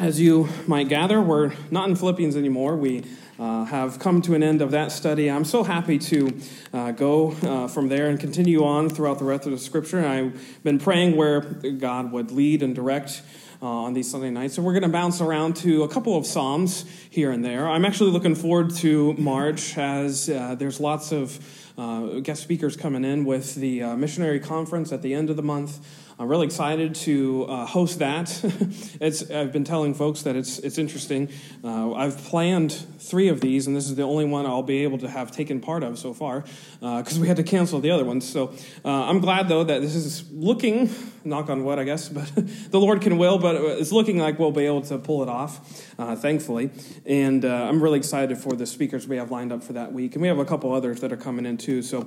as you might gather, we're not in Philippians anymore. We uh, have come to an end of that study. I'm so happy to uh, go uh, from there and continue on throughout the rest of the scripture. And I've been praying where God would lead and direct. Uh, on these Sunday nights. So we're going to bounce around to a couple of Psalms here and there. I'm actually looking forward to March as uh, there's lots of uh, guest speakers coming in with the missionary conference at the end of the month. I'm really excited to uh, host that. it's, I've been telling folks that it's, it's interesting. Uh, I've planned three of these, and this is the only one I'll be able to have taken part of so far because uh, we had to cancel the other ones. So uh, I'm glad, though, that this is looking, knock on wood, I guess, but the Lord can will, but it's looking like we'll be able to pull it off, uh, thankfully. And uh, I'm really excited for the speakers we have lined up for that week. And we have a couple others that are coming in, too, so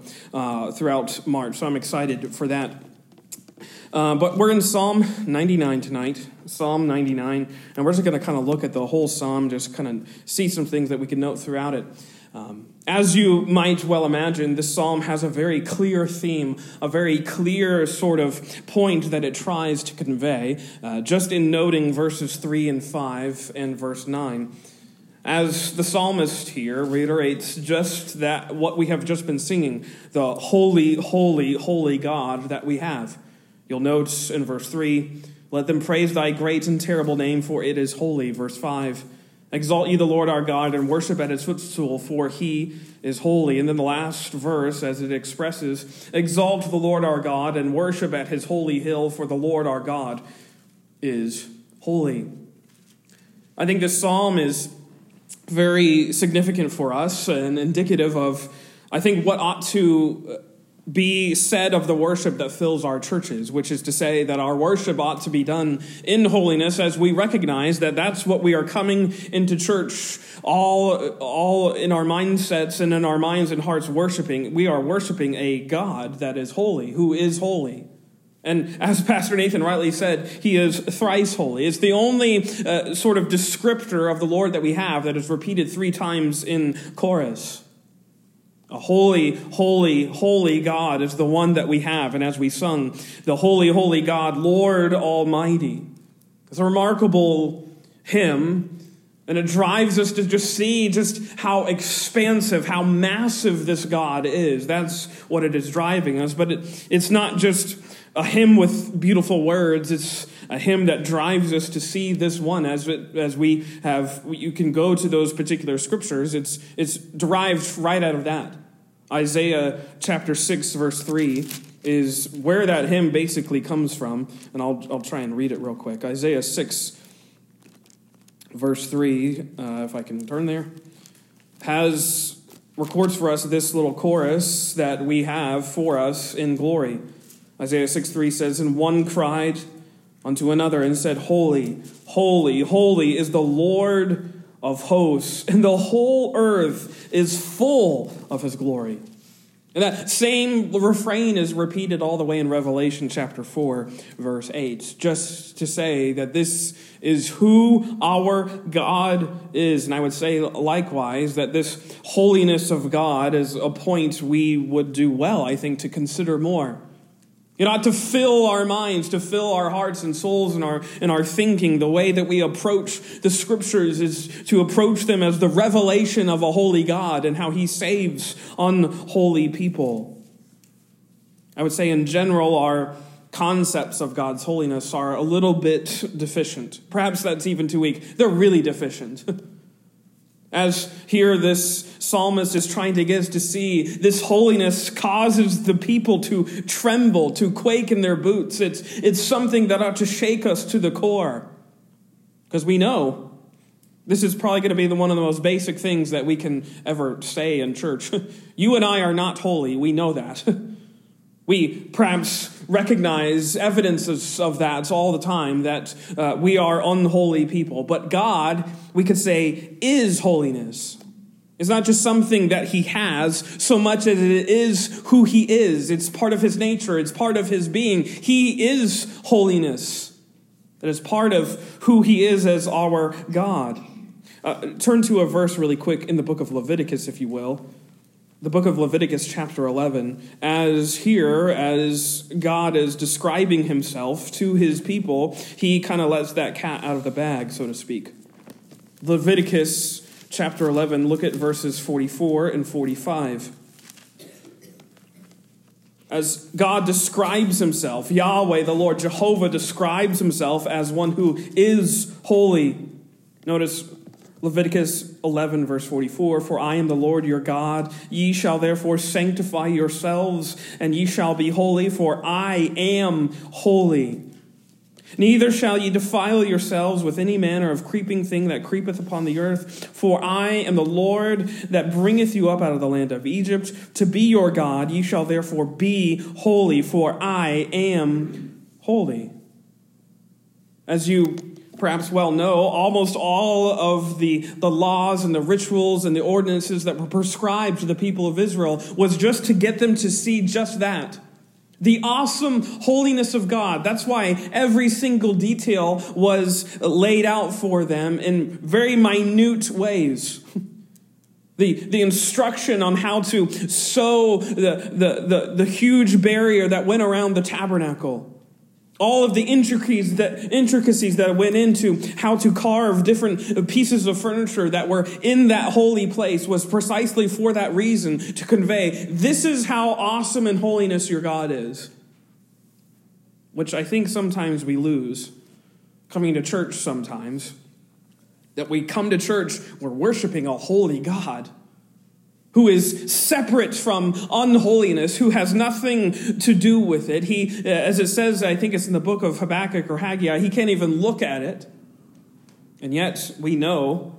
throughout March. So I'm excited for that. Uh, but we're in Psalm 99 tonight, Psalm 99, and we're just going to kind of look at the whole psalm, just kind of see some things that we can note throughout it. Um, as you might well imagine, this psalm has a very clear theme, a very clear sort of point that it tries to convey, uh, just in noting verses 3 and 5 and verse 9 as the psalmist here reiterates just that what we have just been singing the holy holy holy god that we have You'll note in verse 3 let them praise thy great and terrible name, for it is holy. Verse 5 Exalt ye the Lord our God and worship at his footstool, for he is holy. And then the last verse, as it expresses, Exalt the Lord our God and worship at his holy hill, for the Lord our God is holy. I think this psalm is very significant for us and indicative of, I think, what ought to be said of the worship that fills our churches, which is to say that our worship ought to be done in holiness as we recognize that that's what we are coming into church all, all in our mindsets and in our minds and hearts worshiping. We are worshiping a God that is holy, who is holy. And as Pastor Nathan rightly said, he is thrice holy. It's the only uh, sort of descriptor of the Lord that we have that is repeated three times in chorus. A holy, holy, holy God is the one that we have. And as we sung, the holy, holy God, Lord Almighty. It's a remarkable hymn, and it drives us to just see just how expansive, how massive this God is. That's what it is driving us. But it, it's not just a hymn with beautiful words, it's a hymn that drives us to see this one as, it, as we have you can go to those particular scriptures it's, it's derived right out of that Isaiah chapter 6, verse 3 is where that hymn basically comes from. And I'll, I'll try and read it real quick. Isaiah 6, verse 3, uh, if I can turn there, has records for us this little chorus that we have for us in glory. Isaiah 6 3 says, And one cried unto another and said, Holy, holy, holy is the Lord of hosts, and the whole earth is full of his glory. And that same refrain is repeated all the way in Revelation chapter 4, verse 8, just to say that this is who our God is. And I would say likewise that this holiness of God is a point we would do well, I think, to consider more. It ought to fill our minds, to fill our hearts and souls and our, and our thinking. The way that we approach the scriptures is to approach them as the revelation of a holy God and how he saves unholy people. I would say, in general, our concepts of God's holiness are a little bit deficient. Perhaps that's even too weak. They're really deficient. As here, this psalmist is trying to get us to see this holiness causes the people to tremble, to quake in their boots. It's, it's something that ought to shake us to the core. Because we know this is probably going to be the, one of the most basic things that we can ever say in church. you and I are not holy. We know that. We perhaps recognize evidences of that all the time that uh, we are unholy people. But God, we could say, is holiness. It's not just something that He has so much as it is who He is. It's part of His nature, it's part of His being. He is holiness. That is part of who He is as our God. Uh, turn to a verse really quick in the book of Leviticus, if you will. The book of Leviticus, chapter 11, as here, as God is describing himself to his people, he kind of lets that cat out of the bag, so to speak. Leviticus chapter 11, look at verses 44 and 45. As God describes himself, Yahweh, the Lord Jehovah, describes himself as one who is holy. Notice Leviticus 11, verse 44 For I am the Lord your God. Ye shall therefore sanctify yourselves, and ye shall be holy, for I am holy. Neither shall ye defile yourselves with any manner of creeping thing that creepeth upon the earth, for I am the Lord that bringeth you up out of the land of Egypt to be your God. Ye shall therefore be holy, for I am holy. As you perhaps well know, almost all of the, the laws and the rituals and the ordinances that were prescribed to the people of Israel was just to get them to see just that. The awesome holiness of God. That's why every single detail was laid out for them in very minute ways. The, the instruction on how to sew the, the, the, the huge barrier that went around the tabernacle all of the intricacies that, intricacies that went into how to carve different pieces of furniture that were in that holy place was precisely for that reason to convey this is how awesome in holiness your God is. Which I think sometimes we lose coming to church sometimes. That we come to church, we're worshiping a holy God who is separate from unholiness, who has nothing to do with it. He, uh, as it says, I think it's in the book of Habakkuk or Haggai, he can't even look at it. And yet we know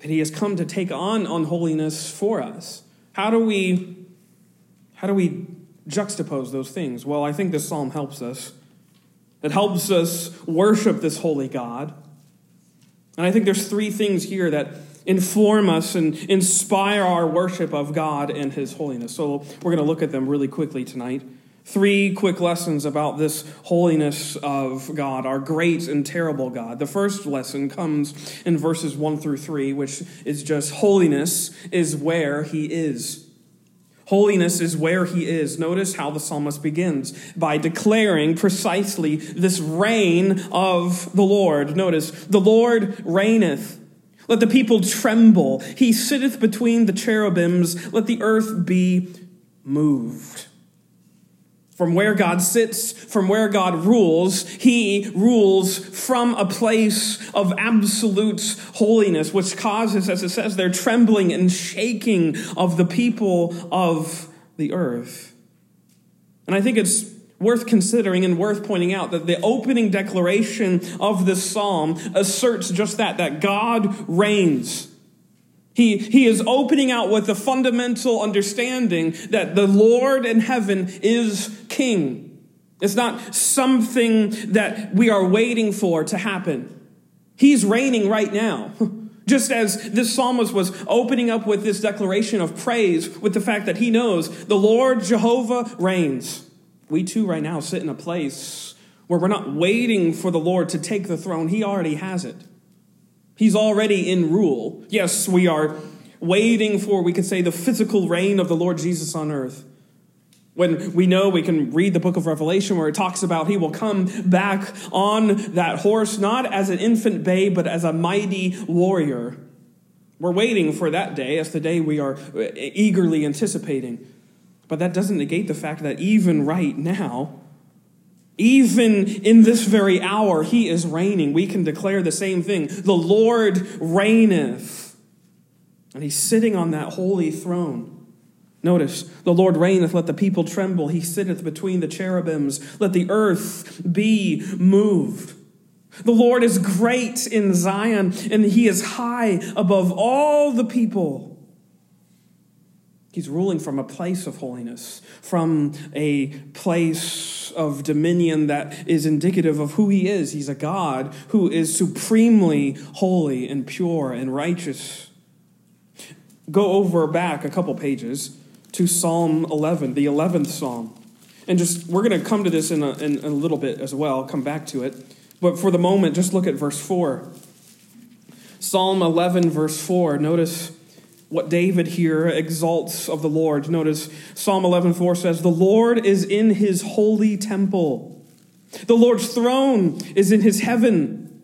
that he has come to take on unholiness for us. How do we how do we juxtapose those things? Well, I think this psalm helps us. It helps us worship this holy God. And I think there's three things here that inform us and inspire our worship of God and His holiness. So we're going to look at them really quickly tonight. Three quick lessons about this holiness of God, our great and terrible God. The first lesson comes in verses 1 through 3, which is just holiness is where He is. Holiness is where he is. Notice how the psalmist begins by declaring precisely this reign of the Lord. Notice, the Lord reigneth. Let the people tremble. He sitteth between the cherubims. Let the earth be moved. From where God sits, from where God rules, he rules from a place of absolute holiness, which causes, as it says there, trembling and shaking of the people of the earth. And I think it's worth considering and worth pointing out that the opening declaration of this psalm asserts just that, that God reigns. He, he is opening out with the fundamental understanding that the Lord in heaven is king. It's not something that we are waiting for to happen. He's reigning right now. Just as this psalmist was opening up with this declaration of praise with the fact that he knows the Lord Jehovah reigns we too right now sit in a place where we're not waiting for the Lord to take the throne. He already has it. He's already in rule. Yes, we are waiting for, we could say, the physical reign of the Lord Jesus on earth. When we know we can read the book of Revelation where it talks about he will come back on that horse, not as an infant babe, but as a mighty warrior. We're waiting for that day as the day we are uh, eagerly anticipating. But that doesn't negate the fact that even right now, even in this very hour, he is reigning. We can declare the same thing. The Lord reigneth. And he's sitting on that holy throne. Notice, the Lord reigneth, let the people tremble. He sitteth between the cherubims. Let the earth be moved. The Lord is great in Zion, and he is high above all the people. He's ruling from a place of holiness, from a place of dominion that is indicative of who he is. He's a God who is supremely holy and pure and righteous. Go over back a couple pages to Psalm 11, the 11th Psalm. And just, we're going to come to this in a, in a little bit as well, come back to it. But for the moment, just look at verse 4. Psalm 11, verse 4. Notice what David here exalts of the Lord. Notice Psalm 11:4 says, "The Lord is in his holy temple. The Lord's throne is in his heaven.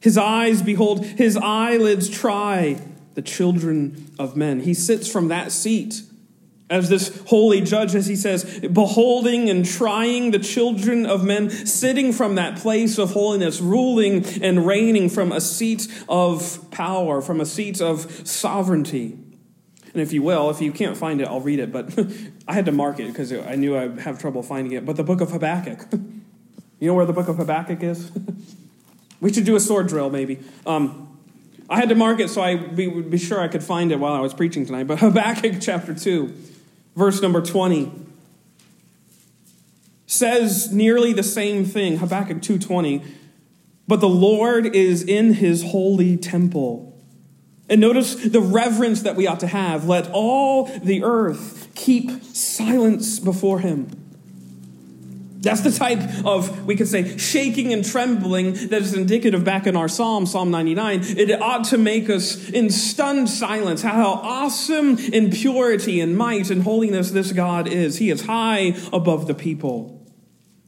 His eyes behold, his eyelids try the children of men." He sits from that seat as this holy judge, as he says, beholding and trying the children of men, sitting from that place of holiness, ruling and reigning from a seat of power, from a seat of sovereignty. And if you will, if you can't find it, I'll read it, but I had to mark it because I knew I'd have trouble finding it. But the book of Habakkuk. you know where the book of Habakkuk is? we should do a sword drill, maybe. Um, I had to mark it so I would be, be sure I could find it while I was preaching tonight. But Habakkuk chapter 2. Verse number 20 says nearly the same thing, Habakkuk 2:20, but the Lord is in his holy temple. And notice the reverence that we ought to have. Let all the earth keep silence before him. That's the type of, we could say, shaking and trembling that is indicative back in our psalm, Psalm 99. It ought to make us in stunned silence how awesome in purity and might and holiness this God is. He is high above the people.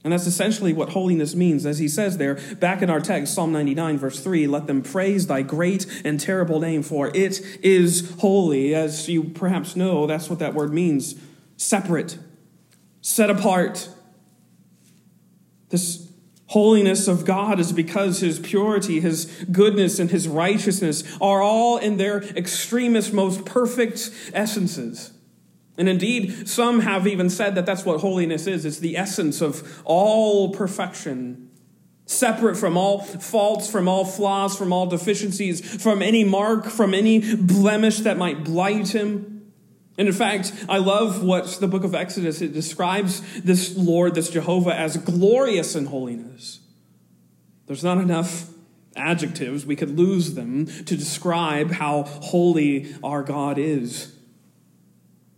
And that's essentially what holiness means. As he says there, back in our text, Psalm 99, verse 3, let them praise thy great and terrible name, for it is holy. As you perhaps know, that's what that word means separate, set apart this holiness of God is because his purity, his goodness, and his righteousness are all in their extremest, most perfect essences. And indeed, some have even said that that's what holiness is it's the essence of all perfection, separate from all faults, from all flaws, from all deficiencies, from any mark, from any blemish that might blight him. And in fact, I love what the book of Exodus it describes this Lord, this Jehovah as glorious in holiness. There's not enough adjectives, we could lose them to describe how holy our God is.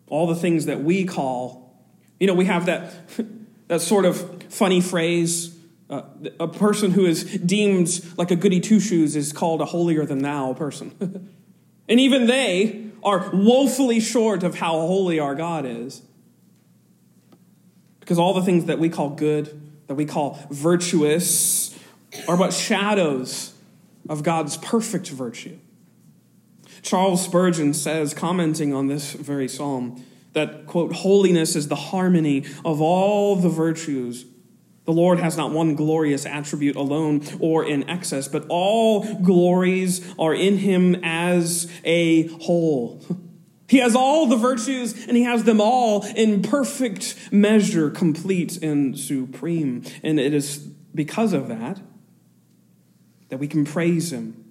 All the things that we call, you know, we have that that sort of funny phrase uh, a person who is deemed like a goody two shoes is called a holier than thou person. and even they are woefully short of how holy our God is. Because all the things that we call good, that we call virtuous, are but shadows of God's perfect virtue. Charles Spurgeon says, commenting on this very psalm, that, quote, holiness is the harmony of all the virtues the Lord has not one glorious attribute alone or in excess, but all glories are in him as a whole. He has all the virtues and he has them all in perfect measure, complete and supreme. And it is because of that that we can praise him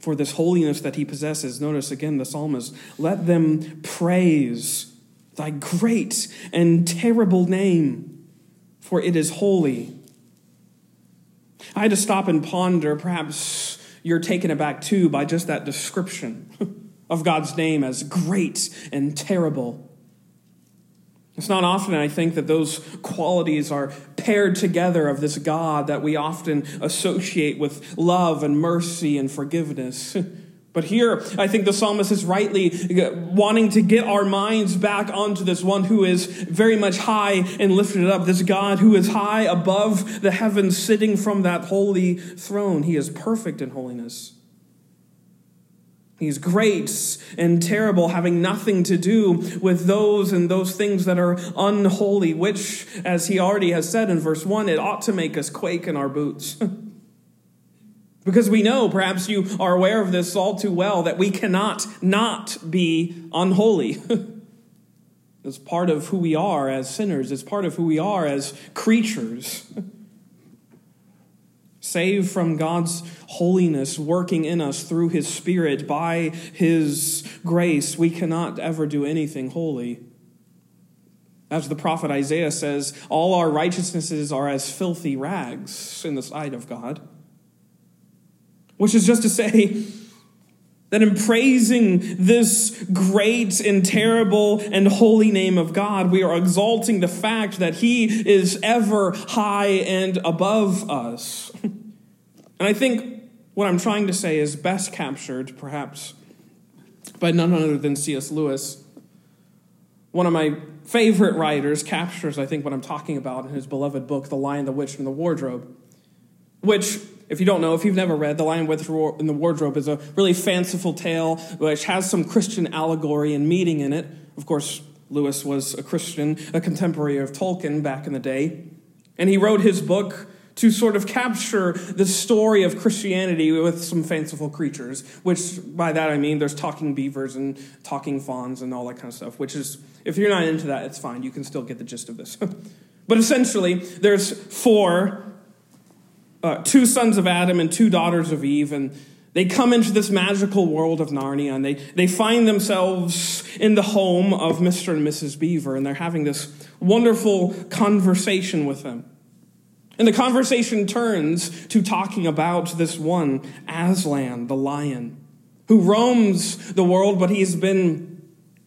for this holiness that he possesses. Notice again the psalmist let them praise thy great and terrible name for it is holy. I had to stop and ponder. Perhaps you're taken aback too by just that description of God's name as great and terrible. It's not often, I think, that those qualities are paired together of this God that we often associate with love and mercy and forgiveness. But here, I think the psalmist is rightly uh, wanting to get our minds back onto this one who is very much high and lifted up, this God who is high above the heavens, sitting from that holy throne. He is perfect in holiness. He's great and terrible, having nothing to do with those and those things that are unholy, which, as he already has said in verse 1, it ought to make us quake in our boots. Because we know, perhaps you are aware of this all too well, that we cannot not be unholy. it's part of who we are as sinners, it's part of who we are as creatures. Saved from God's holiness working in us through His Spirit by His grace, we cannot ever do anything holy. As the prophet Isaiah says, all our righteousnesses are as filthy rags in the sight of God. Which is just to say that in praising this great and terrible and holy name of God, we are exalting the fact that He is ever high and above us. And I think what I'm trying to say is best captured, perhaps, by none other than C.S. Lewis. One of my favorite writers captures, I think, what I'm talking about in his beloved book, The Lion, the Witch, and the Wardrobe, which, if you don't know, if you've never read, The Lion, and the Wardrobe is a really fanciful tale which has some Christian allegory and meaning in it. Of course, Lewis was a Christian, a contemporary of Tolkien back in the day. And he wrote his book to sort of capture the story of Christianity with some fanciful creatures, which by that I mean there's talking beavers and talking fauns and all that kind of stuff, which is, if you're not into that, it's fine. You can still get the gist of this. but essentially, there's four, uh, two sons of Adam and two daughters of Eve, and they come into this magical world of Narnia and they, they find themselves in the home of Mr. and Mrs. Beaver, and they're having this wonderful conversation with them. And the conversation turns to talking about this one, Aslan, the lion, who roams the world, but he's been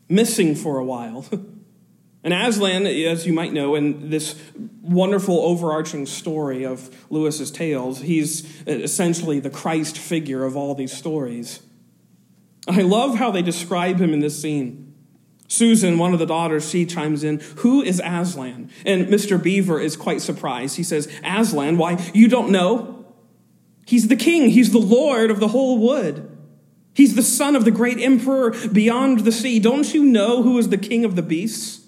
missing for a while. And Aslan, as you might know, in this wonderful overarching story of Lewis's tales, he's uh, essentially the Christ figure of all these stories. I love how they describe him in this scene. Susan, one of the daughters, she chimes in, Who is Aslan? And Mr. Beaver is quite surprised. He says, Aslan? Why, you don't know? He's the king, he's the lord of the whole wood. He's the son of the great emperor beyond the sea. Don't you know who is the king of the beasts?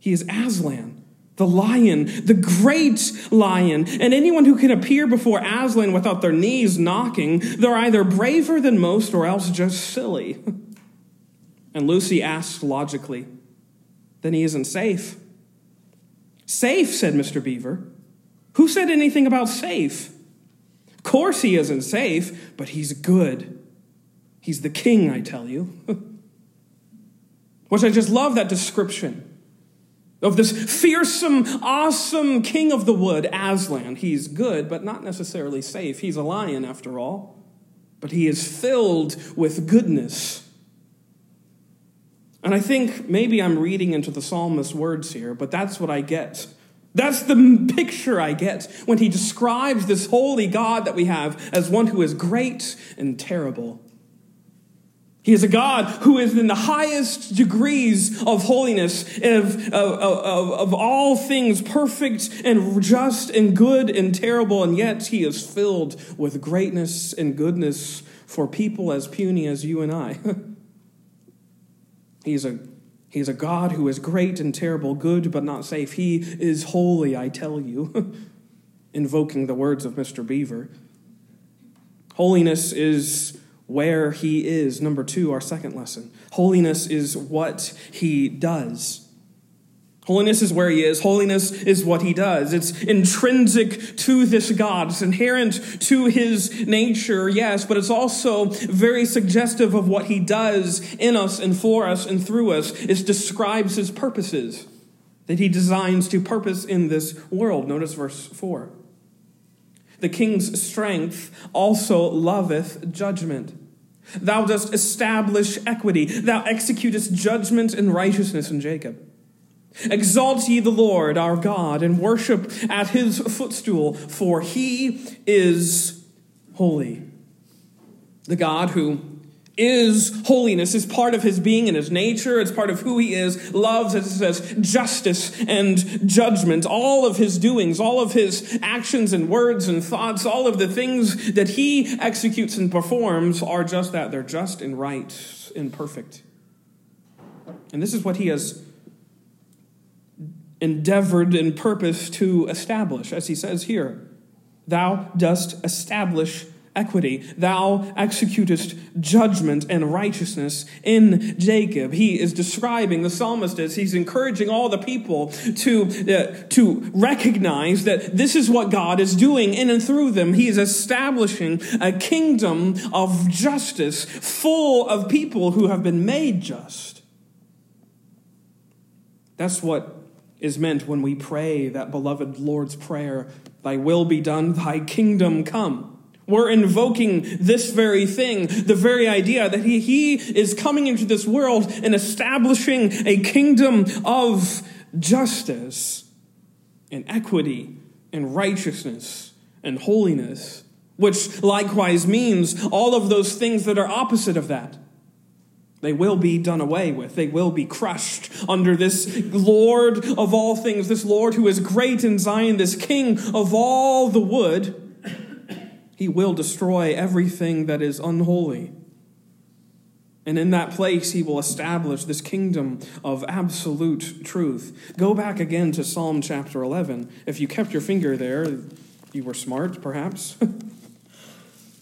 He is Aslan, the lion, the great lion. And anyone who can appear before Aslan without their knees knocking, they're either braver than most or else just silly. And Lucy asked logically, Then he isn't safe. Safe, said Mr. Beaver. Who said anything about safe? Of course he isn't safe, but he's good. He's the king, I tell you. Which I just love that description of this fearsome, awesome king of the wood, Aslan. He's good, but not necessarily safe. He's a lion, after all. But he is filled with goodness and I think maybe I'm reading into the psalmist's words here, but that's what I get. That's the picture I get when he describes this holy God that we have as one who is great and terrible. He is a God who is in the highest degrees of holiness, of, of, of, of, all things perfect and just and good and terrible, and yet he is filled with greatness and goodness for people as puny as you and I. He's a, he's a God who is great and terrible, good but not safe. He is holy, I tell you, invoking the words of Mr. Beaver. Holiness is where he is. Number two, our second lesson. Holiness is what he does. Holiness is where he is. Holiness is what he does. It's intrinsic to this God. It's inherent to his nature, yes, but it's also very suggestive of what he does in us and for us and through us. It describes his purposes that he designs to purpose in this world. Notice verse 4. The king's strength also loveth judgment. Thou dost establish equity. Thou executest judgment and righteousness in Jacob. Exalt ye the Lord our God and worship at his footstool, for he is holy. The God who is holiness, is part of his being and his nature, it's part of who he is, loves, as it says, justice and judgment. All of his doings, all of his actions and words and thoughts, all of the things that he executes and performs are just that. They're just and right and perfect. And this is what he has endeavored and purposed to establish, as he says here. Thou dost establish equity. Thou executest judgment and righteousness in Jacob. He is describing, the psalmist as he's encouraging all the people to, uh, to recognize that this is what God is doing in and through them. He is establishing a kingdom of justice full of people who have been made just. That's what is meant when we pray that beloved Lord's Prayer, Thy will be done, Thy kingdom come. We're invoking this very thing, the very idea that he, he is coming into this world and establishing a kingdom of justice and equity and righteousness and holiness, which likewise means all of those things that are opposite of that. They will be done away with. They will be crushed under this Lord of all things, this Lord who is great in Zion, this King of all the wood. He will destroy everything that is unholy. And in that place, he will establish this kingdom of absolute truth. Go back again to Psalm chapter 11. If you kept your finger there, you were smart, perhaps.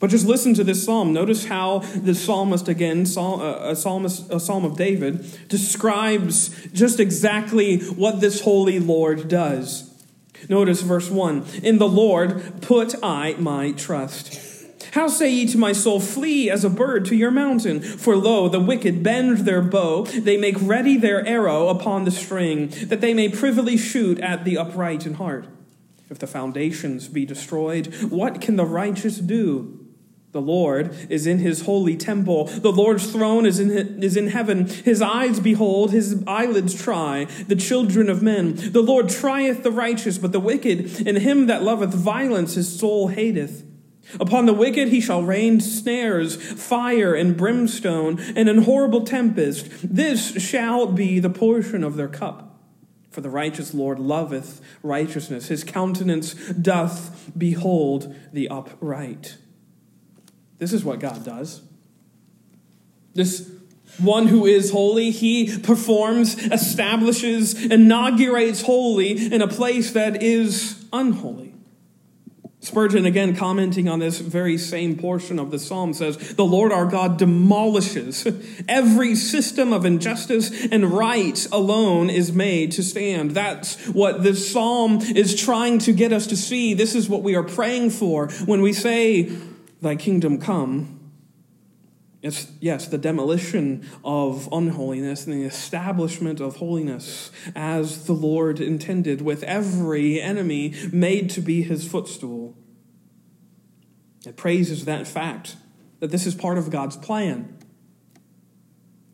But just listen to this psalm. Notice how the psalmist, again, uh, a, psalmist, a psalm of David, describes just exactly what this holy Lord does. Notice verse 1 In the Lord put I my trust. How say ye to my soul, Flee as a bird to your mountain? For lo, the wicked bend their bow, they make ready their arrow upon the string, that they may privily shoot at the upright in heart. If the foundations be destroyed, what can the righteous do? The Lord is in his holy temple. The Lord's throne is in, is in heaven. His eyes behold, his eyelids try the children of men. The Lord trieth the righteous, but the wicked, and him that loveth violence, his soul hateth. Upon the wicked he shall rain snares, fire, and brimstone, and an horrible tempest. This shall be the portion of their cup. For the righteous Lord loveth righteousness. His countenance doth behold the upright. This is what God does. This one who is holy, he performs, establishes, inaugurates holy in a place that is unholy. Spurgeon, again commenting on this very same portion of the psalm, says, The Lord our God demolishes every system of injustice, and right alone is made to stand. That's what this psalm is trying to get us to see. This is what we are praying for when we say, Thy kingdom come. It's, yes, the demolition of unholiness and the establishment of holiness as the Lord intended, with every enemy made to be his footstool. It praises that fact that this is part of God's plan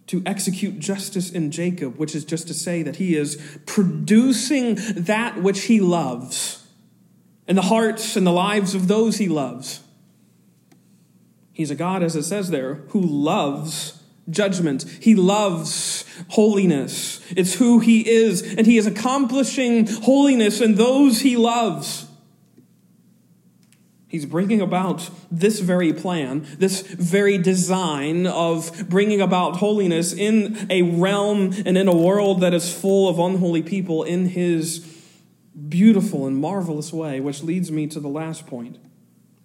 to execute justice in Jacob, which is just to say that he is producing that which he loves in the hearts and the lives of those he loves. He's a God, as it says there, who loves judgment. He loves holiness. It's who he is, and he is accomplishing holiness in those he loves. He's bringing about this very plan, this very design of bringing about holiness in a realm and in a world that is full of unholy people in his beautiful and marvelous way, which leads me to the last point.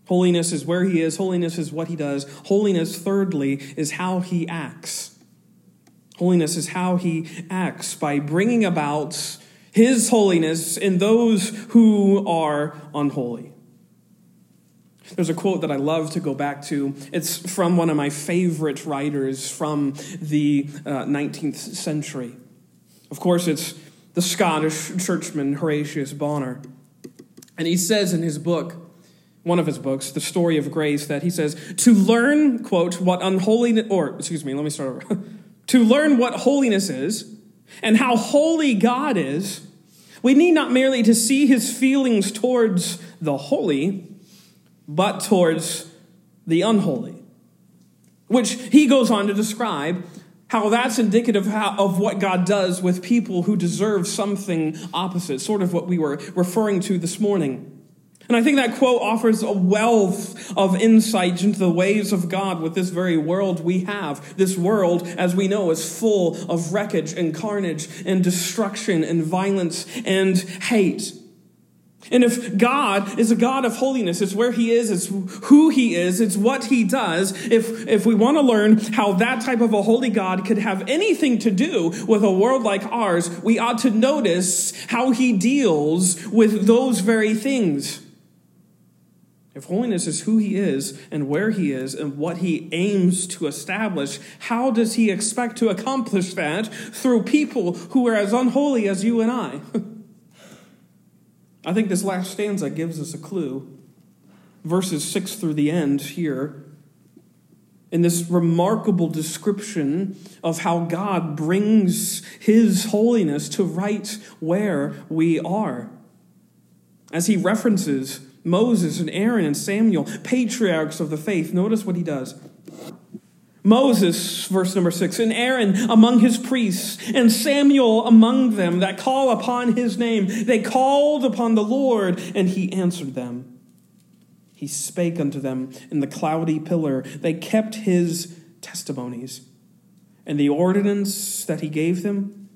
Holiness is where he is, holiness is what he does. Holiness, thirdly, is how he acts. Holiness is how he acts by bringing about his holiness in those who are unholy. There's a quote that I love to go back to. It's from one of my favorite writers from the uh, 19th century. Of course, it's the Scottish churchman Horatius Bonar. And he says in his book, one of his books, The Story of Grace, that he says, to learn, quote, what unholiness, or, excuse me, let me start over. to learn what holiness is and how holy God is, we need not merely to see his feelings towards the holy, but towards the unholy. Which he goes on to describe how that's indicative of what God does with people who deserve something opposite, sort of what we were referring to this morning. And I think that quote offers a wealth of insight into the ways of God with this very world we have. This world, as we know, is full of wreckage and carnage and destruction and violence and hate. And if God is a God of holiness, it's where He is, it's who He is, it's what He does. If, if we want to learn how that type of a holy God could have anything to do with a world like ours, we ought to notice how He deals with those very things. If holiness is who he is and where he is and what he aims to establish, how does he expect to accomplish that through people who are as unholy as you and I? I think this last stanza gives us a clue. Verses 6 through the end here, in this remarkable description of how God brings his holiness to right where we are. As he references Moses and Aaron and Samuel, patriarchs of the faith. Notice what he does. Moses, verse number six, and Aaron among his priests, and Samuel among them that call upon his name. They called upon the Lord, and he answered them. He spake unto them in the cloudy pillar. They kept his testimonies. And the ordinance that he gave them,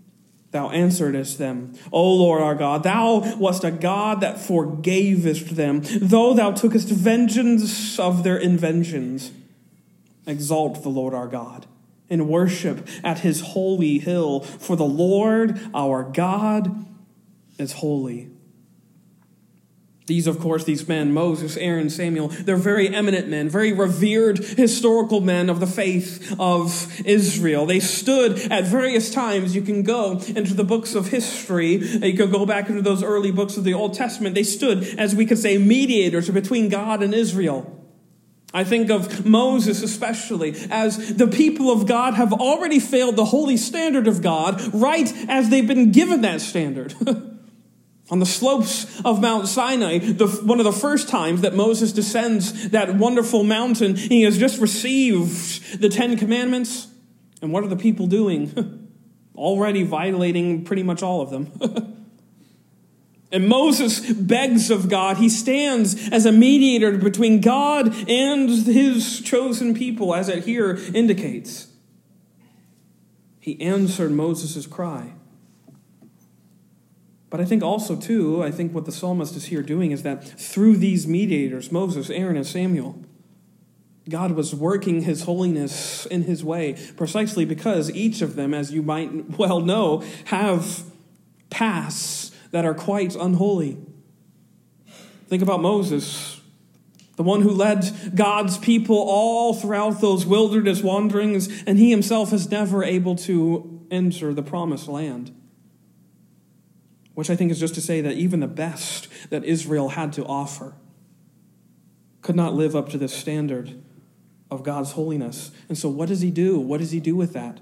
thou answeredest them. O Lord our God, thou wast a God that forgavest them, though thou tookest vengeance of their inventions. Exalt the Lord our God and worship at his holy hill, for the Lord our God is holy. These, of course, these men, Moses, Aaron, Samuel, they're very eminent men, very revered historical men of the faith of Israel. They stood at various times. You can go into the books of history. Uh, you can go back into those early books of the Old Testament. They stood, as we could say, mediators between God and Israel. I think of Moses especially as the people of God have already failed the holy standard of God right as they've been given that standard. On the slopes of Mount Sinai, the, one of the first times that Moses descends that wonderful mountain, he has just received the Ten Commandments. And what are the people doing? Already violating pretty much all of them. And Moses begs of God. He stands as a mediator between God and his chosen people, as it here indicates. He answered Moses' cry. But I think also, too, I think what the psalmist is here doing is that through these mediators, Moses, Aaron, and Samuel, God was working his holiness in his way precisely because each of them, as you might well know, have pasts that are quite unholy. Think about Moses, the one who led God's people all throughout those wilderness wanderings, and he himself is never able to enter the promised land. Which I think is just to say that even the best that Israel had to offer could not live up to the standard of God's holiness. And so, what does he do? What does he do with that?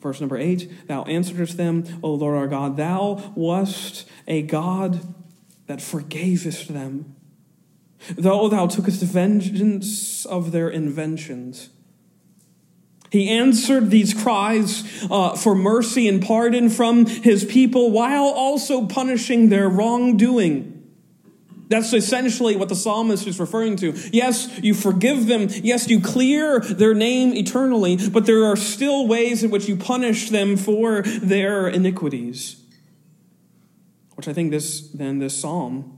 Verse number eight Thou answerest them, O Lord our God, thou wast a God that forgavest them, though thou tookest vengeance of their inventions. He answered these cries uh, for mercy and pardon from his people while also punishing their wrongdoing. That's essentially what the psalmist is referring to. Yes, you forgive them. Yes, you clear their name eternally, but there are still ways in which you punish them for their iniquities. Which I think this, then, this psalm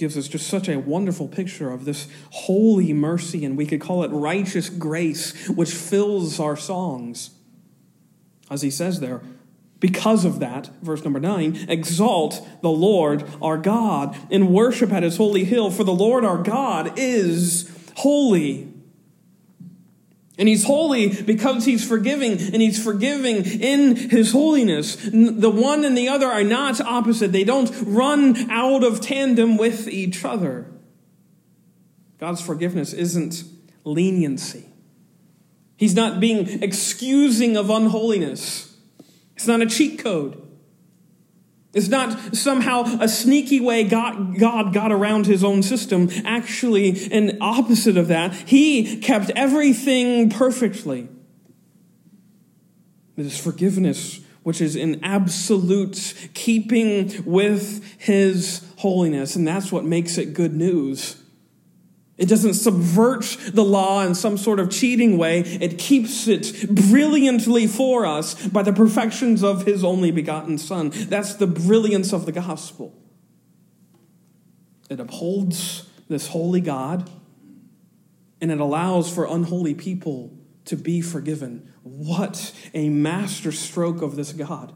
gives us just such a wonderful picture of this holy mercy, and we could call it righteous grace, which fills our songs. As he says there, because of that, verse number nine, exalt the Lord our God and worship at his holy hill, for the Lord our God is holy. And he's holy because he's forgiving, and he's forgiving in his holiness. The one and the other are not opposite, they don't run out of tandem with each other. God's forgiveness isn't leniency, he's not being excusing of unholiness. It's not a cheat code. It's not somehow a sneaky way God, God got around his own system. Actually, an opposite of that, he kept everything perfectly. It is forgiveness, which is in absolute keeping with his holiness. And that's what makes it good news. It doesn't subvert the law in some sort of cheating way. It keeps it brilliantly for us by the perfections of his only begotten Son. That's the brilliance of the gospel. It upholds this holy God and it allows for unholy people to be forgiven. What a master stroke of this God!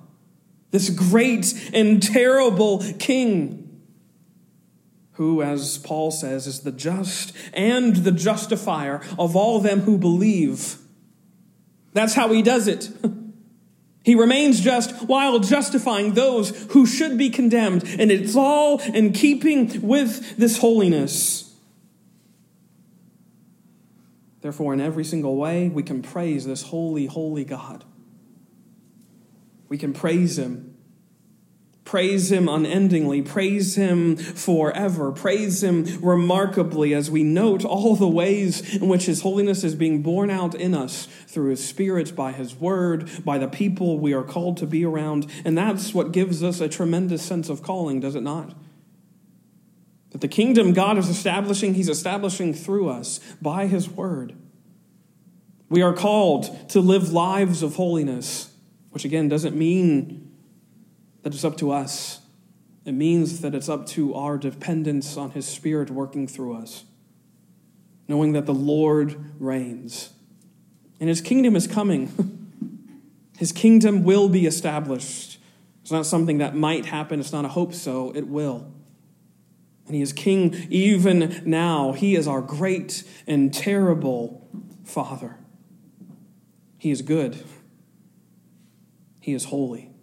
This great and terrible King who, as Paul says, is the just and the justifier of all them who believe. That's how he does it. He remains just while justifying those who should be condemned, and it's all in keeping with this holiness. Therefore, in every single way, we can praise this holy, holy God. We can praise Him praise Him unendingly, praise Him forever, praise Him remarkably as we note all the ways in which His holiness is being borne out in us through His Spirit, by His Word, by the people we are called to be around. And that's what gives us a tremendous sense of calling, does it not? That the kingdom God is establishing, He's establishing through us by His Word. We are called to live lives of holiness, which again doesn't mean that it's up to us. It means that it's up to our dependence on His Spirit working through us, knowing that the Lord reigns. And His kingdom is coming. His kingdom will be established. It's not something that might happen, it's not a hope so, it will. And He is King even now. He is our great and terrible Father. He is good. He is holy.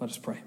Let us pray.